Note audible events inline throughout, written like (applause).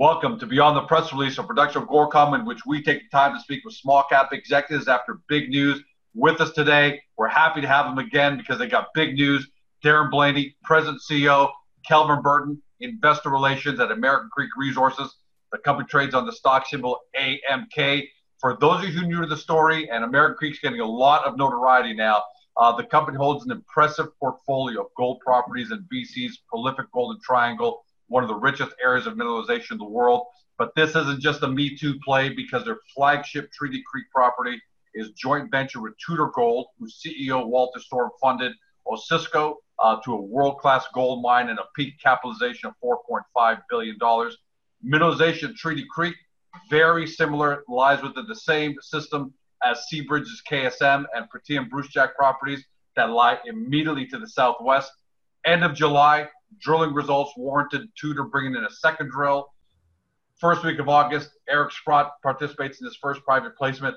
Welcome to Beyond the Press Release, a production of Agoracom, in which we take the time to speak with small cap executives after big news. With us today, we're happy to have them again because they got big news. Darren Blaney, President CEO, Kelvin Burton, Investor Relations at American Creek Resources. The company trades on the stock symbol AMK. For those of you who new to the story, and American Creek's getting a lot of notoriety now, uh, the company holds an impressive portfolio of gold properties in BC's prolific Golden Triangle one of the richest areas of mineralization in the world. But this isn't just a Me Too play because their flagship Treaty Creek property is joint venture with Tudor Gold, whose CEO Walter Storm funded Osisko uh, to a world-class gold mine and a peak capitalization of 4.5 billion dollars. Mineralization Treaty Creek, very similar, lies within the same system as Seabridge's KSM and Pretium Brucejack properties that lie immediately to the southwest. End of July, drilling results warranted Tudor bringing in a second drill. First week of August, Eric Sprott participates in his first private placement.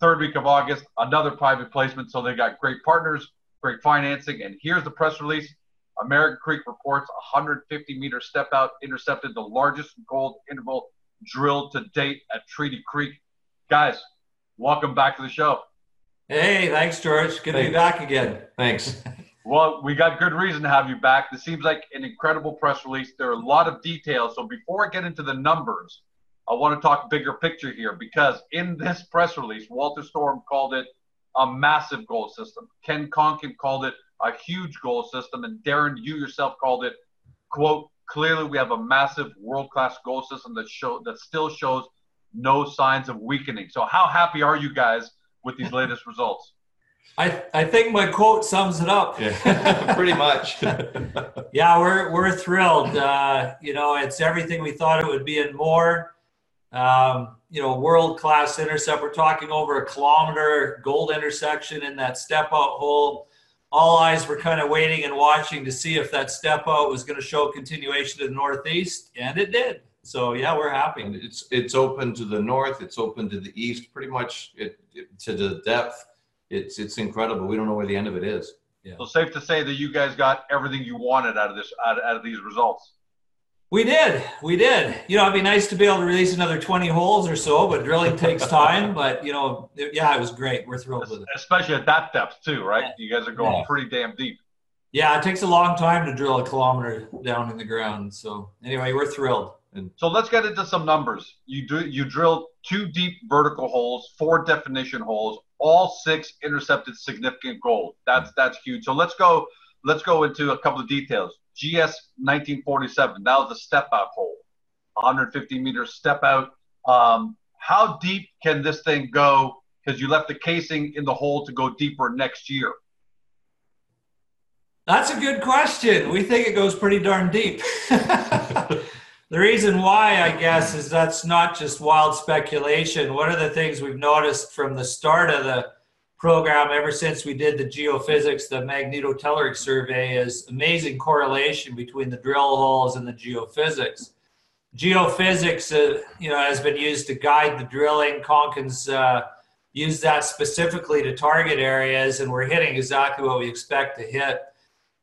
Third week of August, another private placement. So they got great partners, great financing. And here's the press release. American Creek reports 150 meter step out intercepted the largest gold interval drilled to date at Treaty Creek. Guys, welcome back to the show. Hey, thanks, George. Good thanks. to be back again. Thanks. (laughs) Well, we got good reason to have you back. This seems like an incredible press release. There are a lot of details. So before I get into the numbers, I want to talk bigger picture here because in this press release, Walter Storm called it a massive goal system. Ken Konkin called it a huge goal system, and Darren, you yourself called it, quote, clearly we have a massive world-class goal system that show that still shows no signs of weakening. So how happy are you guys with these latest results? I, I think my quote sums it up. Yeah, (laughs) pretty much. (laughs) yeah, we're, we're thrilled. Uh, you know, it's everything we thought it would be and more. Um, you know, world class intercept. We're talking over a kilometer gold intersection in that step out hole. All eyes were kind of waiting and watching to see if that step out was going to show continuation to the northeast, and it did. So yeah, we're happy. And it's it's open to the north. It's open to the east. Pretty much it, it to the depth it's it's incredible. We don't know where the end of it is. Yeah. So safe to say that you guys got everything you wanted out of this out, out of these results. We did. We did. You know, it'd be nice to be able to release another 20 holes or so, but drilling takes time. (laughs) But, you know, yeah, it was great. We're thrilled with it. Especially at that depth, too, right? Yeah. You guys are going yeah. pretty damn deep. Yeah, it takes a long time to drill a kilometer down in the ground. So, anyway, we're thrilled. And so let's get into some numbers. You do you drilled two deep vertical holes, four definition holes, all six intercepted significant gold. That's that's huge. So let's go let's go into a couple of details. GS 1947. That was a step out hole, 150 meters step out. Um, how deep can this thing go? Because you left the casing in the hole to go deeper next year. That's a good question. We think it goes pretty darn deep. (laughs) The reason why, I guess, is that's not just wild speculation. One of the things we've noticed from the start of the program, ever since we did the geophysics, the magnetotelluric survey, is amazing correlation between the drill holes and the geophysics. Geophysics, uh, you know, has been used to guide the drilling. Konkin's uh, used that specifically to target areas, and we're hitting exactly what we expect to hit.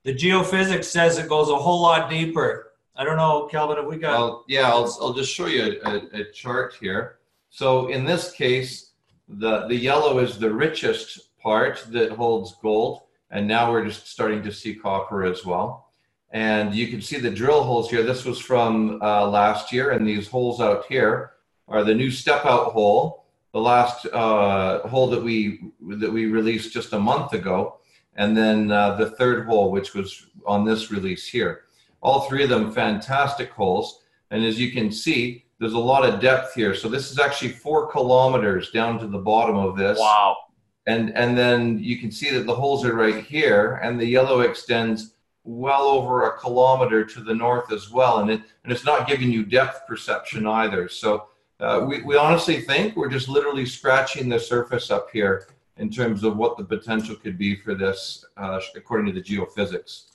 The geophysics says it goes a whole lot deeper. I don't know, Kelvin, have we got? Yeah, I'll, I'll just show you a, a, a chart here. So in this case, the, the yellow is the richest part that holds gold. And now we're just starting to see copper as well. And you can see the drill holes here. This was from uh, last year. And these holes out here are the new step out hole, the last uh, hole that we, that we released just a month ago. And then uh, the third hole, which was on this release here. All three of them fantastic holes. And as you can see, there's a lot of depth here. So this is actually four kilometers down to the bottom of this. Wow. And, and then you can see that the holes are right here and the yellow extends well over a kilometer to the north as well. And, it, and it's not giving you depth perception either. So uh, we, we honestly think we're just literally scratching the surface up here in terms of what the potential could be for this, uh, according to the geophysics.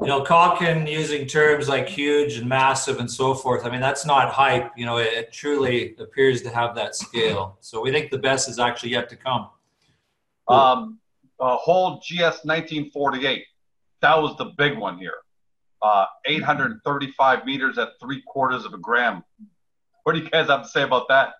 You know, Konkin using terms like huge and massive and so forth. I mean, that's not hype. You know, it, it truly appears to have that scale. So we think the best is actually yet to come. Um, uh, whole GS 1948. That was the big one here. Uh, 835 meters at three quarters of a gram. What do you guys have to say about that?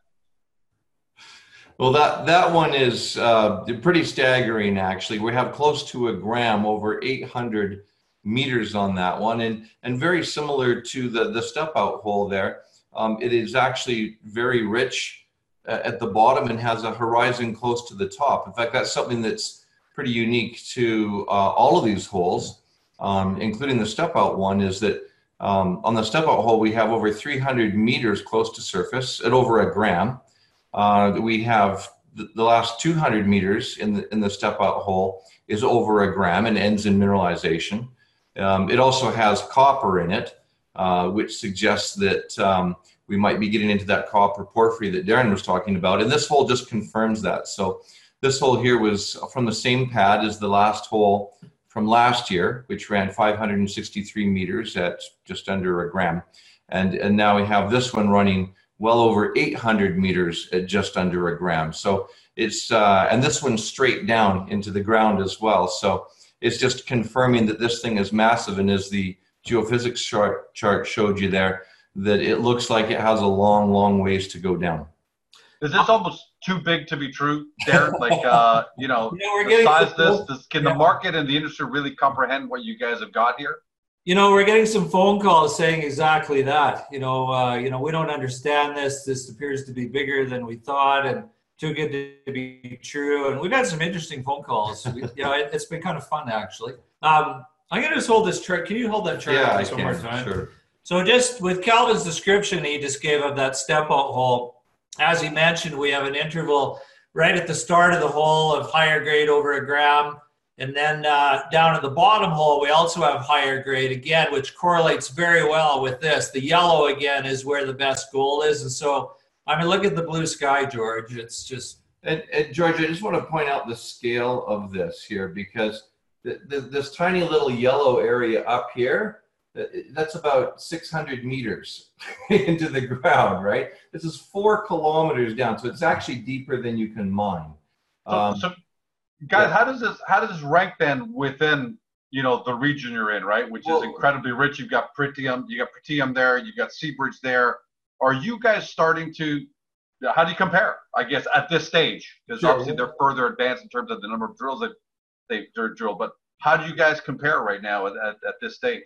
Well, that that one is uh, pretty staggering. Actually, we have close to a gram, over 800 meters on that one, and and very similar to the the step out hole there. Um, it is actually very rich uh, at the bottom and has a horizon close to the top. In fact, that's something that's pretty unique to uh, all of these holes, um, including the step out one. Is that um, on the step out hole we have over 300 meters close to surface at over a gram. Uh, we have the, last 200 meters in the in the step out hole is over a gram and ends in mineralization. Um, it also has copper in it, uh, which suggests that um, we might be getting into that copper porphyry that Darren was talking about. And this hole just confirms that. So this hole here was from the same pad as the last hole from last year, which ran 563 meters at just under a gram. And, and now we have this one running well over 800 meters at just under a gram. So it's, uh, and this one's straight down into the ground as well. So it's just confirming that this thing is massive. And as the geophysics chart, chart showed you there, that it looks like it has a long, long ways to go down. Is this almost too big to be true, Derek? (laughs) Like, uh, you know, yeah, we're the size this, this, can yeah. the market and the industry really comprehend what you guys have got here? You know, we're getting some phone calls saying exactly that. You know, uh, you know, we don't understand this. This appears to be bigger than we thought, and too good to be true. And we've had some interesting phone calls. we, you know, it, has been kind of fun actually. Um, I'm gonna just hold this chart. Can you hold that chart yeah, one more time? Sure. So just with Calvin's description he just gave of that step out hole, as he mentioned, we have an interval right at the start of the hole of higher grade over a gram and then uh, down at the bottom hole, we also have higher grade again, which correlates very well with this. The yellow again is where the best gold is. And so, I mean, look at the blue sky, George. It's just. And, and George, I just want to point out the scale of this here because the, the, this tiny little yellow area up here, that's about 600 meters (laughs) into the ground, right? This is four kilometers down. So it's actually deeper than you can mine. Um, so, so guys, yeah. how does this how does this rank then within you know the region you're in, right? Which well, is incredibly rich. You've got Pretium, you got Pretium there, you've got Seabridge there. Are you guys starting to? How do you compare? I guess at this stage, because sure. obviously they're further advanced in terms of the number of drills that they've drilled. But how do you guys compare right now at, at, at this stage?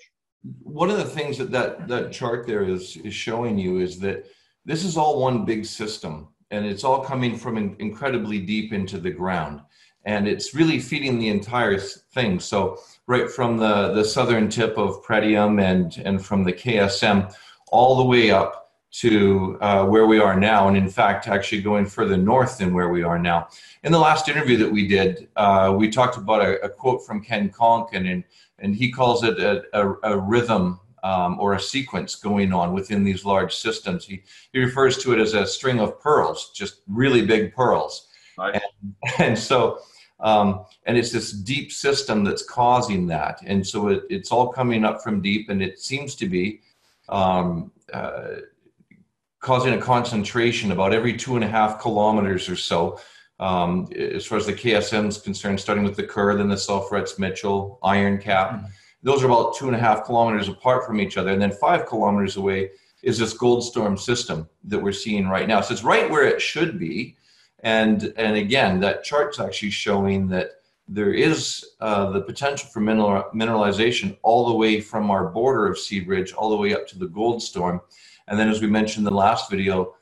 One of the things that, that that chart there is is showing you is that this is all one big system, and it's all coming from in, incredibly deep into the ground and it's really feeding the entire thing. So right from the, the southern tip of Pretium and, and from the KSM all the way up to uh, where we are now, and in fact, actually going further north than where we are now. In the last interview that we did, uh, we talked about a, a, quote from Ken Konkin, and, and he calls it a, a, a rhythm um, or a sequence going on within these large systems. He, he refers to it as a string of pearls, just really big pearls. Nice. And, (laughs) and so um, and it's this deep system that's causing that. And so it, it's all coming up from deep, and it seems to be um, uh, causing a concentration about every two and a half kilometers or so. Um, as far as the KSM is concerned, starting with the Kerr, then the Sulphurets, Mitchell, Iron Cap. Mm-hmm. Those are about two and a half kilometers apart from each other. And then five kilometers away is this Goldstorm system that we're seeing right now. So it's right where it should be. And, and again, that chart's actually showing that there is uh, the potential for mineral, mineralization all the way from our border of Seabridge all the way up to the Goldstorm. And then, as we mentioned in the last video,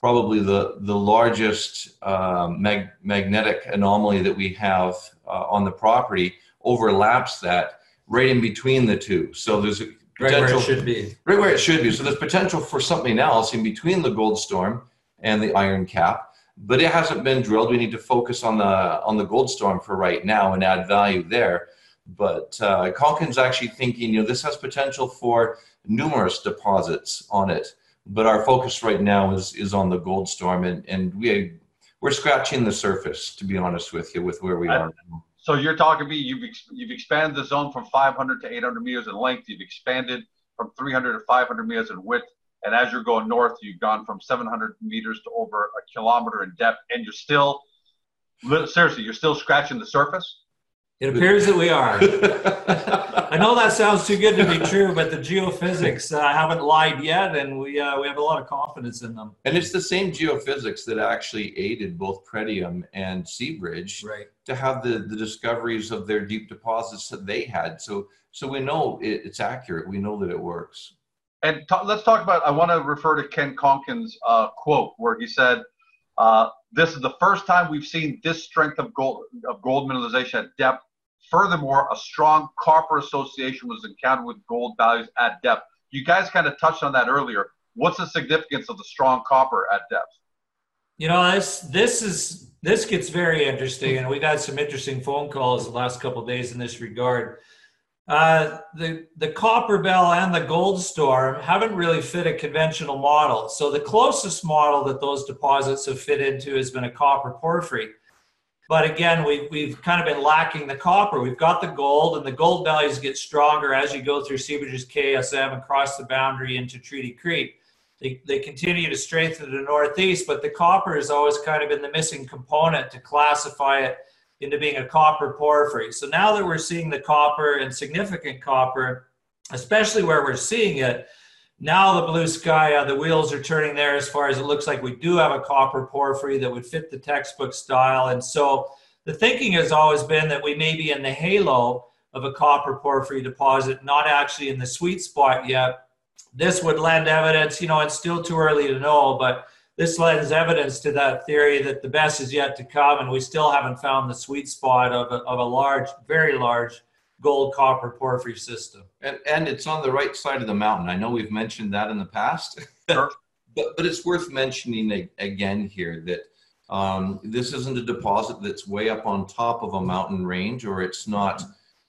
probably the, the largest uh, mag- magnetic anomaly that we have uh, on the property overlaps that right in between the two. So there's potential right where potential it should be. right where it should be. So there's potential for something else in between the Goldstorm and the iron cap, but it hasn't been drilled. We need to focus on the on the Goldstorm for right now and add value there. But uh, Konkin's actually thinking, you know, this has potential for numerous deposits on it. But our focus right now is is on the Goldstorm, and and we we're scratching the surface, to be honest with you, with where we are. So you're talking to me, you've, ex- you've expanded the zone from 500 to 800 meters in length. You've expanded from 300 to 500 meters in width. And as you're going north, you've gone from 700 meters to over a kilometer in depth. And you're still, seriously, you're still scratching the surface? It appears that we are. (laughs) I know that sounds too good to be true, but the geophysics uh, haven't lied yet, and we uh, we have a lot of confidence in them. And it's the same geophysics that actually aided both Pretium and Seabridge Right. to have the, the discoveries of their deep deposits that they had. So so we know it, it's accurate. We know that it works. And ta- let's talk about, I want to refer to Ken Konkin's uh, quote where he said, uh, this is the first time we've seen this strength of gold, of gold mineralization at depth. Furthermore, a strong copper association was encountered with gold values at depth. You guys kind of touched on that earlier. What's the significance of the strong copper at depth? You know, this this is this gets very interesting, and we've had some interesting phone calls the last couple of days in this regard. Uh, the the Copper Belle and the Goldstorm haven't really fit a conventional model. So the closest model that those deposits have fit into has been a copper porphyry. But again, we've, we've kind of been lacking the copper. We've got the gold, and the gold values get stronger as you go through Seabridge's KSM and cross the boundary into Treaty Creek. They, they continue to strengthen the northeast, but the copper has always kind of been the missing component to classify it into being a copper porphyry. So now that we're seeing the copper and significant copper, especially where we're seeing it, now the blue sky, uh, the wheels are turning there as far as it looks like we do have a copper porphyry that would fit the textbook style. And so the thinking has always been that we may be in the halo of a copper porphyry deposit, not actually in the sweet spot yet. This would lend evidence, you know, it's still too early to know, but this lends evidence to that theory that the best is yet to come, and we still haven't found the sweet spot of a, of a large, very large gold copper porphyry system. And, and it's on the right side of the mountain. I know we've mentioned that in the past, (laughs) Sure. but, but it's worth mentioning again here that um, this isn't a deposit that's way up on top of a mountain range or it's not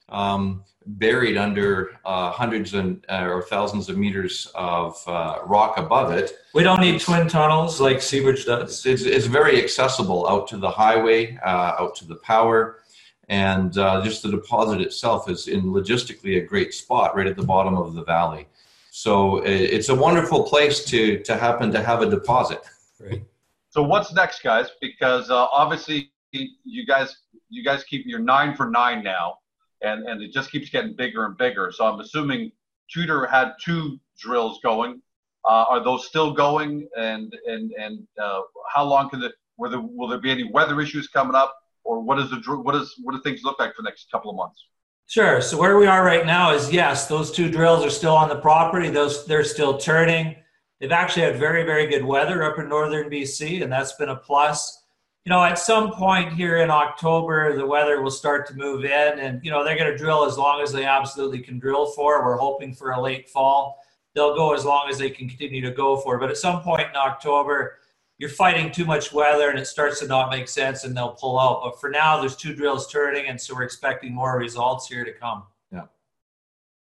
um, buried under uh, hundreds and uh, or thousands of meters of uh, rock above it. We don't need twin tunnels like Seabridge does. It's, it's very accessible out to the highway, uh, out to the power, and uh, just the deposit itself is in logistically a great spot right at the bottom of the valley. So it's a wonderful place to to happen to have a deposit. right So what's next, guys? Because uh, obviously you guys you guys keep you're nine for nine now, and and it just keeps getting bigger and bigger. So I'm assuming Tudor had two drills going. Uh, are those still going? And and and uh, how long can the were there, will there be any weather issues coming up, or what is the what is what do things look like for the next couple of months? Sure. So where we are right now is yes, those two drills are still on the property. Those they're still turning. They've actually had very, very good weather up in northern BC, and that's been a plus. You know, at some point here in October, the weather will start to move in, and you know they're going to drill as long as they absolutely can drill for. We're hoping for a late fall. They'll go as long as they can continue to go for. But at some point in October, you're fighting too much weather, and it starts to not make sense, and they'll pull out. But for now, there's two drills turning, and so we're expecting more results here to come. Yeah.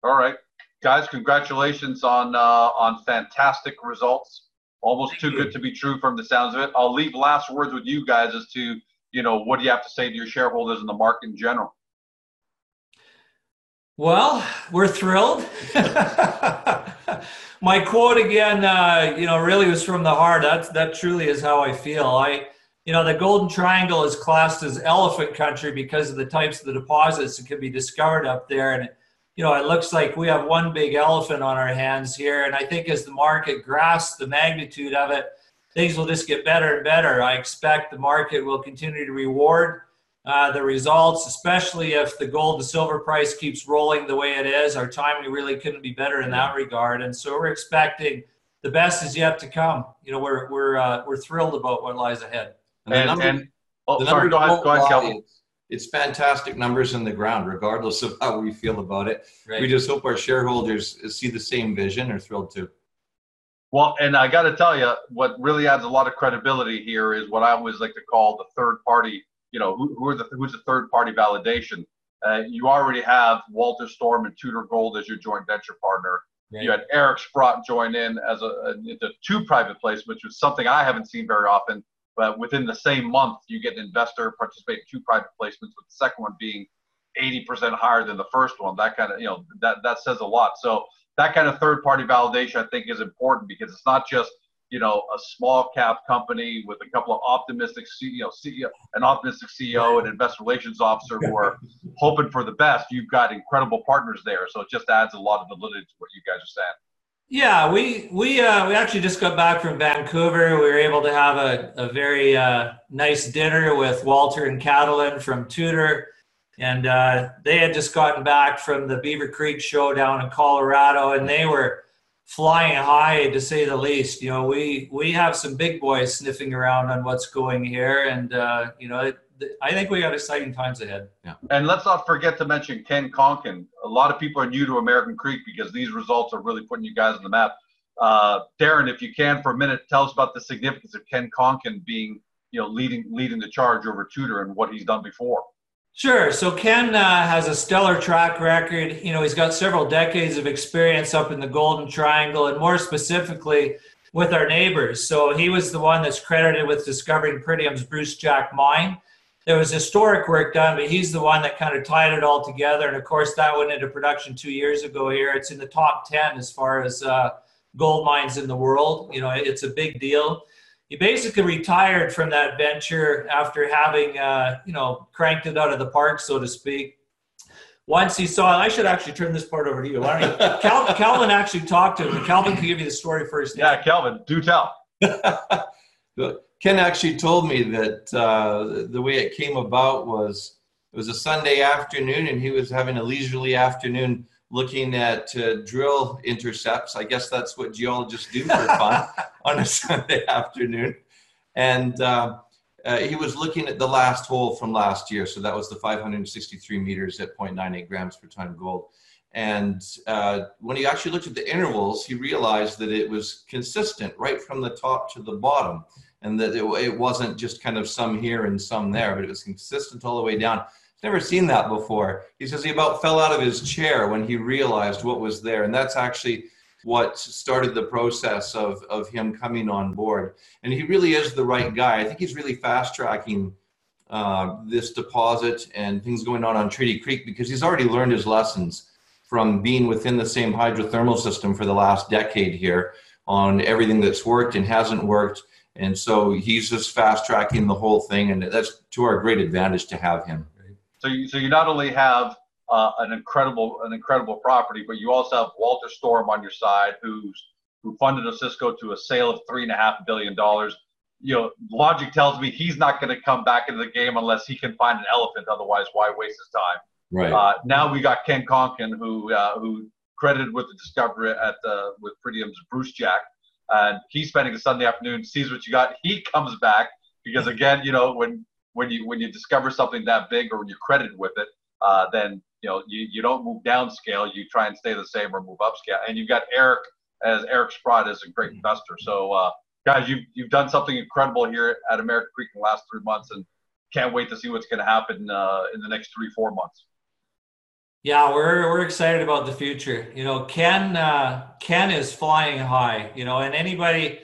All right, guys, congratulations on uh, on fantastic results. Almost Thank too you. good to be true from the sounds of it. I'll leave last words with you guys as to you know what do you have to say to your shareholders and the market in general. Well, we're thrilled. (laughs) (laughs) My quote again, uh, you know, really was from the heart. That that truly is how I feel. I, you know, the Golden Triangle is classed as elephant country because of the types of the deposits that can be discovered up there, and you know, it looks like we have one big elephant on our hands here. And I think as the market grasps the magnitude of it, things will just get better and better. I expect the market will continue to reward uh, the results, especially if the gold to silver price keeps rolling the way it is. Our timing really couldn't be better in that regard, and so we're expecting the best is yet to come. You know, we're we're uh, we're thrilled about what lies ahead. And the And, number- and oh, the sorry, number go ahead, won't go ahead, lie. Kelvin. It's, it's fantastic numbers in the ground, regardless of how we feel about it. Right. We just hope our shareholders see the same vision. or thrilled to. Well, and I got to tell you, what really adds a lot of credibility here is what I always like to call the third party. You know, who, who are the who's the third party validation? Uh, you already have Walter Storm and Tudor Gold as your joint venture partner. Right. You had Eric Sprott join in as a, a into two private placements, which is something I haven't seen very often. But within the same month, you get an investor participate in two private placements, with the second one being 80% higher than the first one. That kind of, you know, that, that says a lot. So that kind of third party validation, I think, is important because it's not just, you know, a small cap company with a couple of optimistic CEO, CEO an optimistic CEO and investor relations officer who are (laughs) hoping for the best. You've got incredible partners there. So it just adds a lot of validity to what you guys are saying. Yeah, we we uh, we actually just got back from Vancouver. We were able to have a, a very uh, nice dinner with Walter and Catalin from Tudor, and uh, they had just gotten back from the Beaver Creek show down in Colorado, and they were flying high to say the least. You know, we we have some big boys sniffing around on what's going here, and uh, you know, it, I think we got exciting times ahead. Yeah. And let's not forget to mention Ken Konkin. A lot of people are new to American Creek because these results are really putting you guys on the map. Uh, Darren, if you can, for a minute, tell us about the significance of Ken Konkin being, you know, leading leading the charge over Tudor and what he's done before. Sure. So Ken uh, has a stellar track record. You know, he's got several decades of experience up in the Golden Triangle, and more specifically with our neighbors. So he was the one that's credited with discovering Pretium's Brucejack mine there was historic work done, but he's the one that kind of tied it all together. And of course, that went into production two years ago here. It's in the top 10 as far as uh, gold mines in the world. You know, it's a big deal. He basically retired from that venture after having, uh, you know, cranked it out of the park, so to speak. Once he saw, I should actually turn this part over to you. Why don't you? (laughs) Cal, Calvin actually talked to him. Calvin can give you the story first. Yeah, Calvin, do tell. (laughs) Ken actually told me that uh, the way it came about was it was a Sunday afternoon, and he was having a leisurely afternoon looking at uh, drill intercepts. I guess that's what geologists do for fun (laughs) on a Sunday afternoon. And uh, uh, he was looking at the last hole from last year. So that was the 563 meters at 0.98 grams per ton gold. And uh, when he actually looked at the intervals, he realized that it was consistent right from the top to the bottom and that it, it wasn't just kind of some here and some there, but it was consistent all the way down. Never seen that before. He says he about fell out of his chair when he realized what was there, and that's actually what started the process of of him coming on board. And he really is the right guy. I think he's really fast tracking uh, this deposit and things going on on Treaty Creek because he's already learned his lessons from being within the same hydrothermal system for the last decade here on everything that's worked and hasn't worked and so he's just fast tracking the whole thing, and that's to our great advantage to have him. So you, so you not only have uh, an incredible an incredible property, but you also have Walter Storm on your side, who's who funded Osisko to a sale of three and a half billion dollars. You know, logic tells me he's not going to come back into the game unless he can find an elephant. Otherwise, why waste his time? Right. Uh, now we got Ken Konkin, who uh, who credited with the discovery at uh, with Pretium's Brucejack and he's spending a Sunday afternoon, sees what you got. He comes back because again, you know, when when you when you discover something that big or when you're credited with it, uh, then you know you, you don't move down scale. You try and stay the same or move up scale. And you've got Eric as Eric Sprott is a great investor. So uh, guys, you've you've done something incredible here at American Creek in the last three months, and can't wait to see what's going to happen uh, in the next three four months. Yeah, we're we're excited about the future. You know, Ken uh, Ken is flying high. You know, and anybody,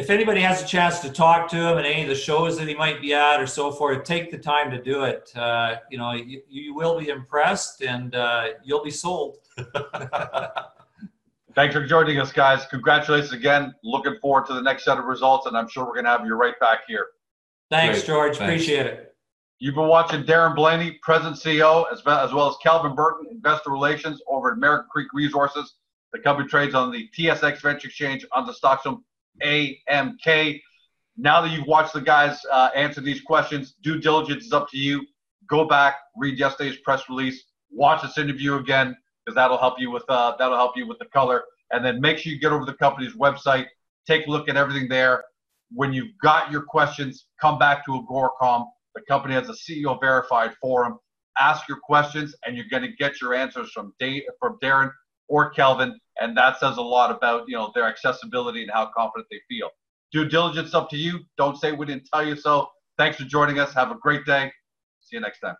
if anybody has a chance to talk to him at any of the shows that he might be at or so forth, take the time to do it. Uh, you know, you, you will be impressed and uh, you'll be sold. (laughs) Thanks for joining us, guys. Congratulations again. Looking forward to the next set of results, and I'm sure we're going to have you right back here. Thanks, Great. George. Thanks. Appreciate it. You've been watching Darren Blaney, President CEO, as well, as well as Calvin Burton, Investor Relations over at American Creek Resources. The company trades on the TSX Venture Exchange on the stock symbol AMK. Now that you've watched the guys uh, answer these questions, due diligence is up to you. Go back, read yesterday's press release, watch this interview again because that'll help you with uh, that'll help you with the color. And then make sure you get over to the company's website, take a look at everything there. When you've got your questions, come back to Agoracom The company has a CEO verified forum. Ask your questions, and you're going to get your answers from Dave, from Darren or Kelvin, and that says a lot about you know their accessibility and how confident they feel. Due diligence up to you. Don't say we didn't tell you so. Thanks for joining us. Have a great day. See you next time.